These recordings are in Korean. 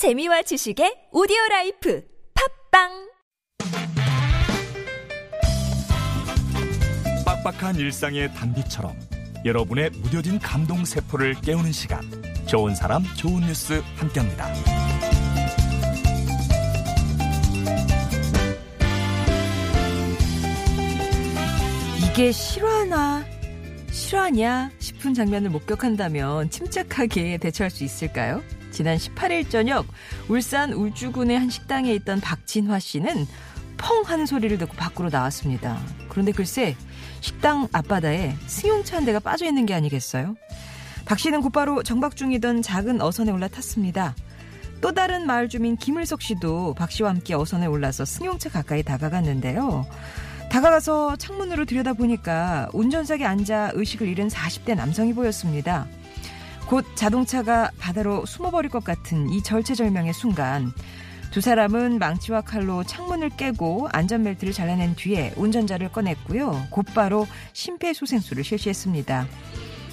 재미와 지식의 오디오 life 팟빵 빡빡한 일상의 단비처럼 여러분의 무뎌진 감동 세포를 깨우는 시간 좋은 사람 좋은 뉴스 함께합니다. 이게 실화나 실화냐 싶은 장면을 목격한다면 침착하게 대처할 수 있을까요? 지난 18일 저녁 울산 울주군의 한 식당에 있던 박진화 씨는 펑 하는 소리를 듣고 밖으로 나왔습니다. 그런데 글쎄 식당 앞바다에 승용차 한 대가 빠져 있는 게 아니겠어요? 박 씨는 곧바로 정박 중이던 작은 어선에 올라탔습니다. 또 다른 마을 주민 김을석 씨도 박 씨와 함께 어선에 올라서 승용차 가까이 다가갔는데요. 다가가서 창문으로 들여다보니까 운전석에 앉아 의식을 잃은 40대 남성이 보였습니다. 곧 자동차가 바다로 숨어버릴 것 같은 이 절체절명의 순간 두 사람은 망치와 칼로 창문을 깨고 안전벨트를 잘라낸 뒤에 운전자를 꺼냈고요. 곧바로 심폐소생술을 실시했습니다.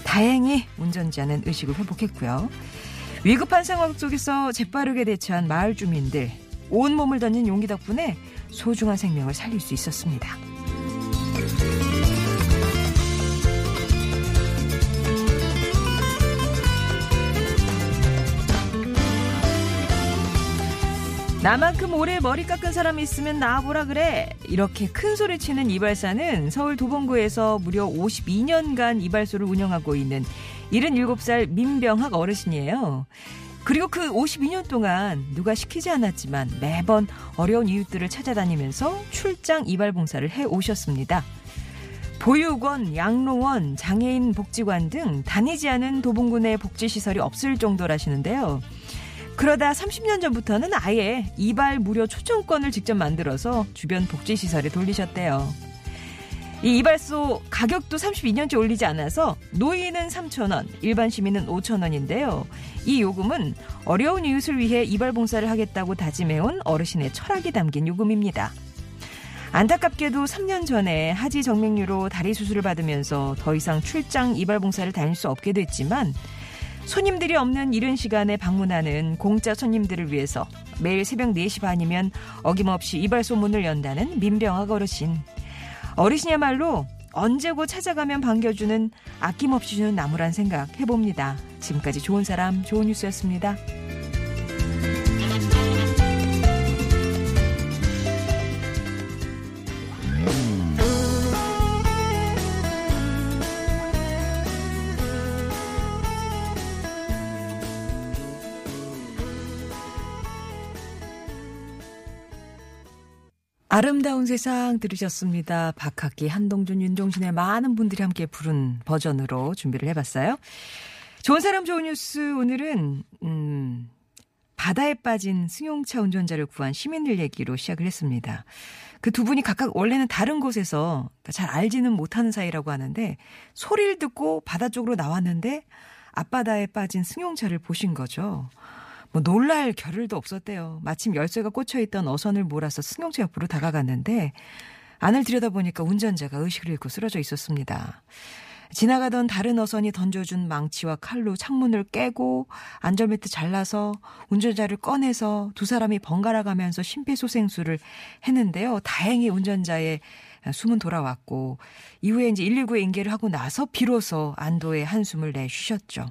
다행히 운전자는 의식을 회복했고요. 위급한 상황 속에서 재빠르게 대처한 마을 주민들 온몸을 던진 용기 덕분에 소중한 생명을 살릴 수 있었습니다. 나만큼 오래 머리 깎은 사람이 있으면 나와보라 그래. 이렇게 큰 소리 치는 이발사는 서울 도봉구에서 무려 52년간 이발소를 운영하고 있는 77살 민병학 어르신이에요. 그리고 그 52년 동안 누가 시키지 않았지만 매번 어려운 이웃들을 찾아다니면서 출장 이발 봉사를 해 오셨습니다. 보육원, 양로원, 장애인 복지관 등 다니지 않은 도봉구 내 복지시설이 없을 정도라시는데요. 그러다 30년 전부터는 아예 이발 무료 초청권을 직접 만들어서 주변 복지시설에 돌리셨대요. 이 이발소 가격도 32년째 올리지 않아서 노인은 3,000원, 일반 시민은 5,000원인데요. 이 요금은 어려운 이웃을 위해 이발 봉사를 하겠다고 다짐해온 어르신의 철학이 담긴 요금입니다. 안타깝게도 3년 전에 하지 정맥류로 다리 수술을 받으면서 더 이상 출장 이발 봉사를 다닐 수 없게 됐지만 손님들이 없는 이른 시간에 방문하는 공짜 손님들을 위해서 매일 새벽 4시 반이면 어김없이 이발소 문을 연다는 민병학 어르신. 어르신이야말로 언제고 찾아가면 반겨주는 아낌없이 주는 나무란 생각 해봅니다. 지금까지 좋은 사람, 좋은 뉴스였습니다. 아름다운 세상 들으셨습니다. 박학기, 한동준, 윤종신의 많은 분들이 함께 부른 버전으로 준비를 해봤어요. 좋은 사람 좋은 뉴스 오늘은 음, 바다에 빠진 승용차 운전자를 구한 시민들 얘기로 시작을 했습니다. 그 두 분이 각각 원래는 다른 곳에서 잘 알지는 못하는 사이라고 하는데 소리를 듣고 바다 쪽으로 나왔는데 앞바다에 빠진 승용차를 보신 거죠. 뭐 놀랄 겨를도 없었대요. 마침 열쇠가 꽂혀 있던 어선을 몰아서 승용차 옆으로 다가갔는데 안을 들여다보니까 운전자가 의식을 잃고 쓰러져 있었습니다. 지나가던 다른 어선이 던져준 망치와 칼로 창문을 깨고 안전벨트 잘라서 운전자를 꺼내서 두 사람이 번갈아 가면서 심폐소생술을 했는데요. 다행히 운전자의 숨은 돌아왔고 이후에 이제 119에 인계를 하고 나서 비로소 안도의 한숨을 내쉬셨죠.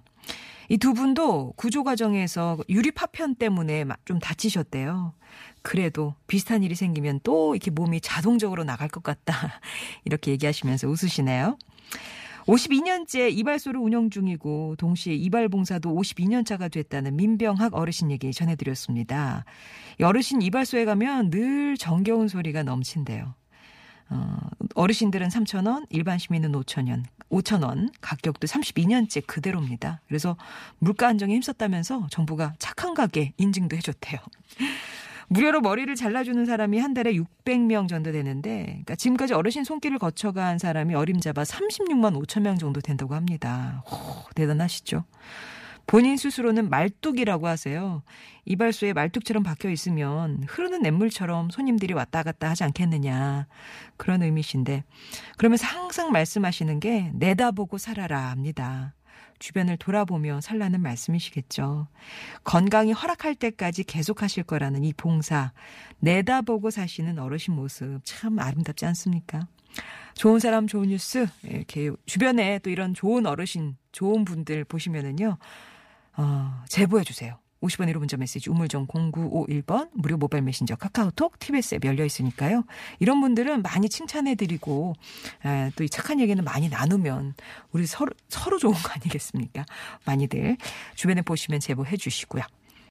이 두 분도 구조 과정에서 유리 파편 때문에 좀 다치셨대요. 그래도 비슷한 일이 생기면 또 이렇게 몸이 자동적으로 나갈 것 같다. 이렇게 얘기하시면서 웃으시네요. 52년째 이발소를 운영 중이고 동시에 이발 봉사도 52년 차가 됐다는 민병학 어르신 얘기 전해드렸습니다. 어르신 이발소에 가면 늘 정겨운 소리가 넘친대요. 어, 어르신들은 3,000원, 일반 시민은 5,000원, 5,000원, 가격도 32년째 그대로입니다. 그래서 물가 안정에 힘썼다면서 정부가 착한 가게 인증도 해줬대요. 무료로 머리를 잘라주는 사람이 한 달에 600명 정도 되는데, 그러니까 지금까지 어르신 손길을 거쳐간 사람이 어림잡아 36만 5천 명 정도 된다고 합니다. 오, 대단하시죠? 본인 스스로는 말뚝이라고 하세요. 이발소에 말뚝처럼 박혀 있으면 흐르는 냇물처럼 손님들이 왔다 갔다 하지 않겠느냐. 그런 의미신데. 그러면서 항상 말씀하시는 게 내다보고 살아라 합니다. 주변을 돌아보며 살라는 말씀이시겠죠. 건강이 허락할 때까지 계속 하실 거라는 이 봉사, 내다보고 사시는 어르신 모습 참 아름답지 않습니까? 좋은 사람 좋은 뉴스 이렇게 주변에 또 이런 좋은 어르신 좋은 분들 보시면은요 어, 제보해 주세요. 50원 1호 문자 메시지 우물정 0951번 무료 모바일 메신저 카카오톡 TBS 앱 열려 있으니까요. 이런 분들은 많이 칭찬해 드리고 또 이 착한 얘기는 많이 나누면 우리 서로 서로 좋은 거 아니겠습니까? 많이들 주변에 보시면 제보해 주시고요.